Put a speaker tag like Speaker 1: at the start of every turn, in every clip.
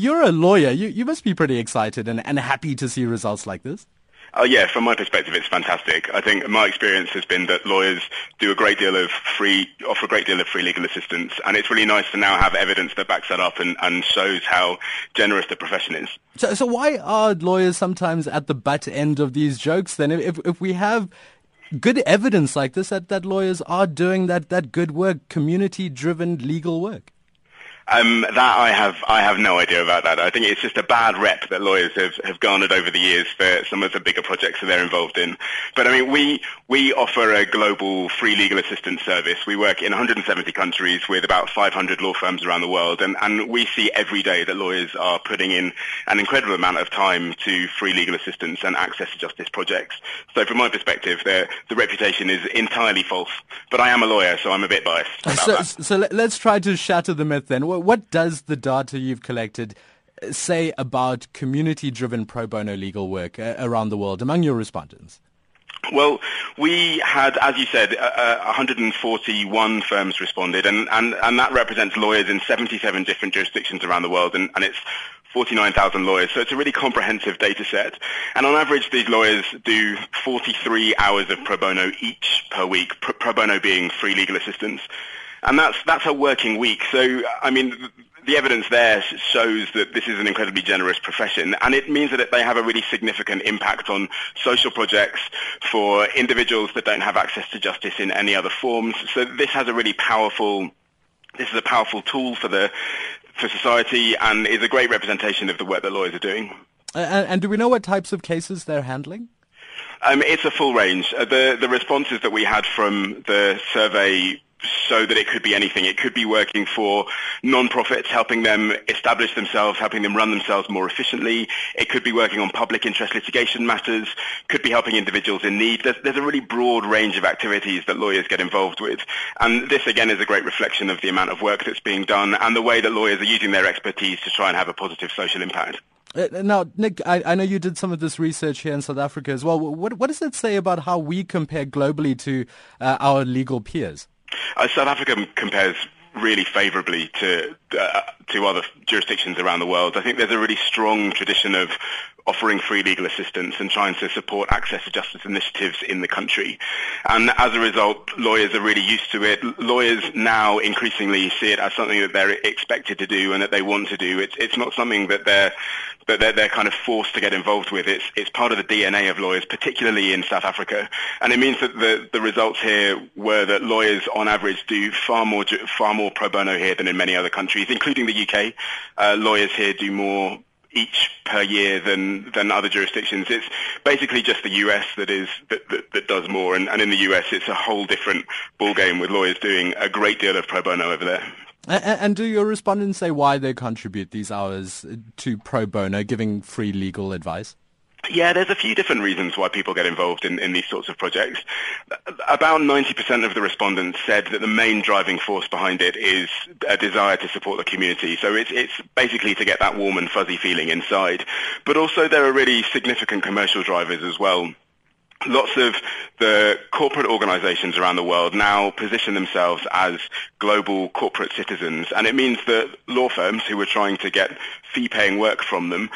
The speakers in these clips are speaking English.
Speaker 1: You're a lawyer. You, you must be pretty excited and, and happy to see results like this.
Speaker 2: Oh yeah, from my perspective, it's fantastic. I think my experience has been that lawyers do a great deal of free, offer a great deal of free legal assistance, and it's really nice to now have evidence that backs that up and, and shows how generous the profession is.
Speaker 1: So, so why are lawyers sometimes at the butt end of these jokes? Then, if if we have good evidence like this that, that lawyers are doing that, that good work, community driven legal work?
Speaker 2: Um, that I have, I have no idea about that. I think it's just a bad rep that lawyers have, have garnered over the years for some of the bigger projects that they're involved in. But I mean, we, we offer a global free legal assistance service. We work in 170 countries with about 500 law firms around the world, and, and we see every day that lawyers are putting in an incredible amount of time to free legal assistance and access to justice projects. So from my perspective, the, the reputation is entirely false. But I am a lawyer, so I'm a bit biased.
Speaker 1: so, that. so let's try to shatter the myth then what does the data you've collected uh, say about community-driven pro bono legal work uh, around the world among your respondents?
Speaker 2: Well, we had, as you said, uh, 141 uh, firms responded, and, and, and that represents lawyers in 77 different jurisdictions around the world, and, and it's 49,000 lawyers. So it's a really comprehensive data set. And on average, these lawyers do 43 hours of pro bono each per week, pro bono being free legal assistance and that's that's a working week. So I mean, the evidence there shows that this is an incredibly generous profession, and it means that they have a really significant impact on social projects for individuals that don't have access to justice in any other forms. So this has a really powerful. This is a powerful tool for the for society, and is a great representation of the work that lawyers are doing.
Speaker 1: and, and do we know what types of cases they're handling?
Speaker 2: Um, it's a full range. Uh, the the responses that we had from the survey so that it could be anything. It could be working for non-profits, helping them establish themselves, helping them run themselves more efficiently. It could be working on public interest litigation matters, could be helping individuals in need. There's, there's a really broad range of activities that lawyers get involved with. And this, again, is a great reflection of the amount of work that's being done and the way that lawyers are using their expertise to try and have a positive social impact.
Speaker 1: Uh, now, Nick, I, I, know you did some of this research here in South Africa as well. What, what does it say about how we compare globally to uh, our legal peers?
Speaker 2: Uh, South Africa compares really favourably to uh, to other jurisdictions around the world. I think there's a really strong tradition of offering free legal assistance and trying to support access to justice initiatives in the country. And as a result, lawyers are really used to it. Lawyers now increasingly see it as something that they're expected to do and that they want to do. It's, it's not something that they're that they're, they're kind of forced to get involved with. It's, it's part of the DNA of lawyers, particularly in South Africa. And it means that the, the results here were that lawyers on average do far more, far more pro bono here than in many other countries, including the UK. Uh, lawyers here do more each per year than than other jurisdictions. It's basically just the US that is that, that, that does more, and, and in the US it's a whole different ballgame with lawyers doing a great deal of pro bono over there.
Speaker 1: And, and do your respondents say why they contribute these hours to pro bono, giving free legal advice?
Speaker 2: Yeah, there's a few different reasons why people get involved in, in these sorts of projects. About 90% of the respondents said that the main driving force behind it is a desire to support the community. So it's, it's basically to get that warm and fuzzy feeling inside. But also there are really significant commercial drivers as well lots of the corporate organizations around the world now position themselves as global corporate citizens. And it means that law firms who are trying to get fee-paying work from them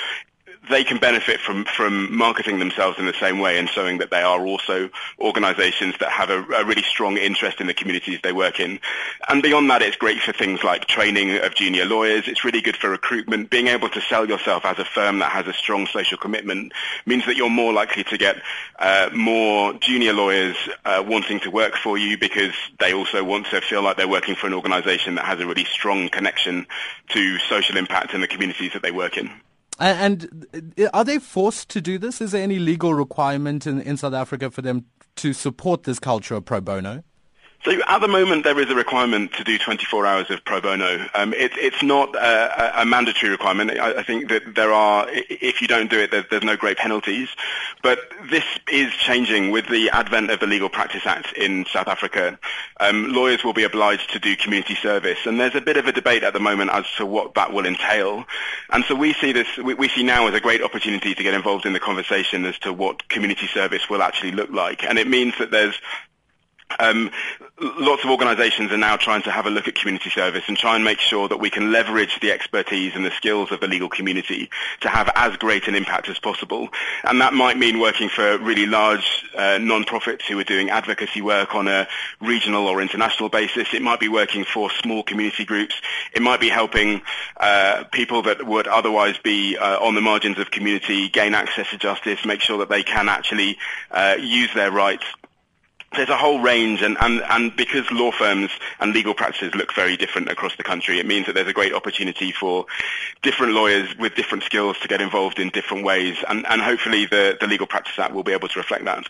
Speaker 2: they can benefit from, from marketing themselves in the same way and showing that they are also organizations that have a, a, really strong interest in the communities they work in. And beyond that, it's great for things like training of junior lawyers. It's really good for recruitment. Being able to sell yourself as a firm that has a strong social commitment means that you're more likely to get uh, more junior lawyers uh, wanting to work for you because they also want to feel like they're working for an organization that has a really strong connection to social impact in the communities that they work in.
Speaker 1: And uh, are they forced to do this? Is there any legal requirement in, in South Africa for them to support this culture pro bono?
Speaker 2: So at the moment, there is a requirement to do 24 hours of pro bono. Um, it, it's not a, a mandatory requirement. I, I, think that there are, if you don't do it, there's, there's, no great penalties. But this is changing with the advent of the Legal Practice Act in South Africa. Um, lawyers will be obliged to do community service, and there's a bit of a debate at the moment as to what that will entail. And so we see this, we, we see now as a great opportunity to get involved in the conversation as to what community service will actually look like. And it means that there's um, lots of organisations are now trying to have a look at community service and try and make sure that we can leverage the expertise and the skills of the legal community to have as great an impact as possible. And that might mean working for really large uh, non-profits who are doing advocacy work on a regional or international basis. It might be working for small community groups. It might be helping uh, people that would otherwise be uh, on the margins of community gain access to justice, make sure that they can actually uh, use their rights there's a whole range, and, and, and because law firms and legal practices look very different across the country, it means that there's a great opportunity for different lawyers with different skills to get involved in different ways, and, and hopefully the, the Legal Practice Act will be able to reflect that.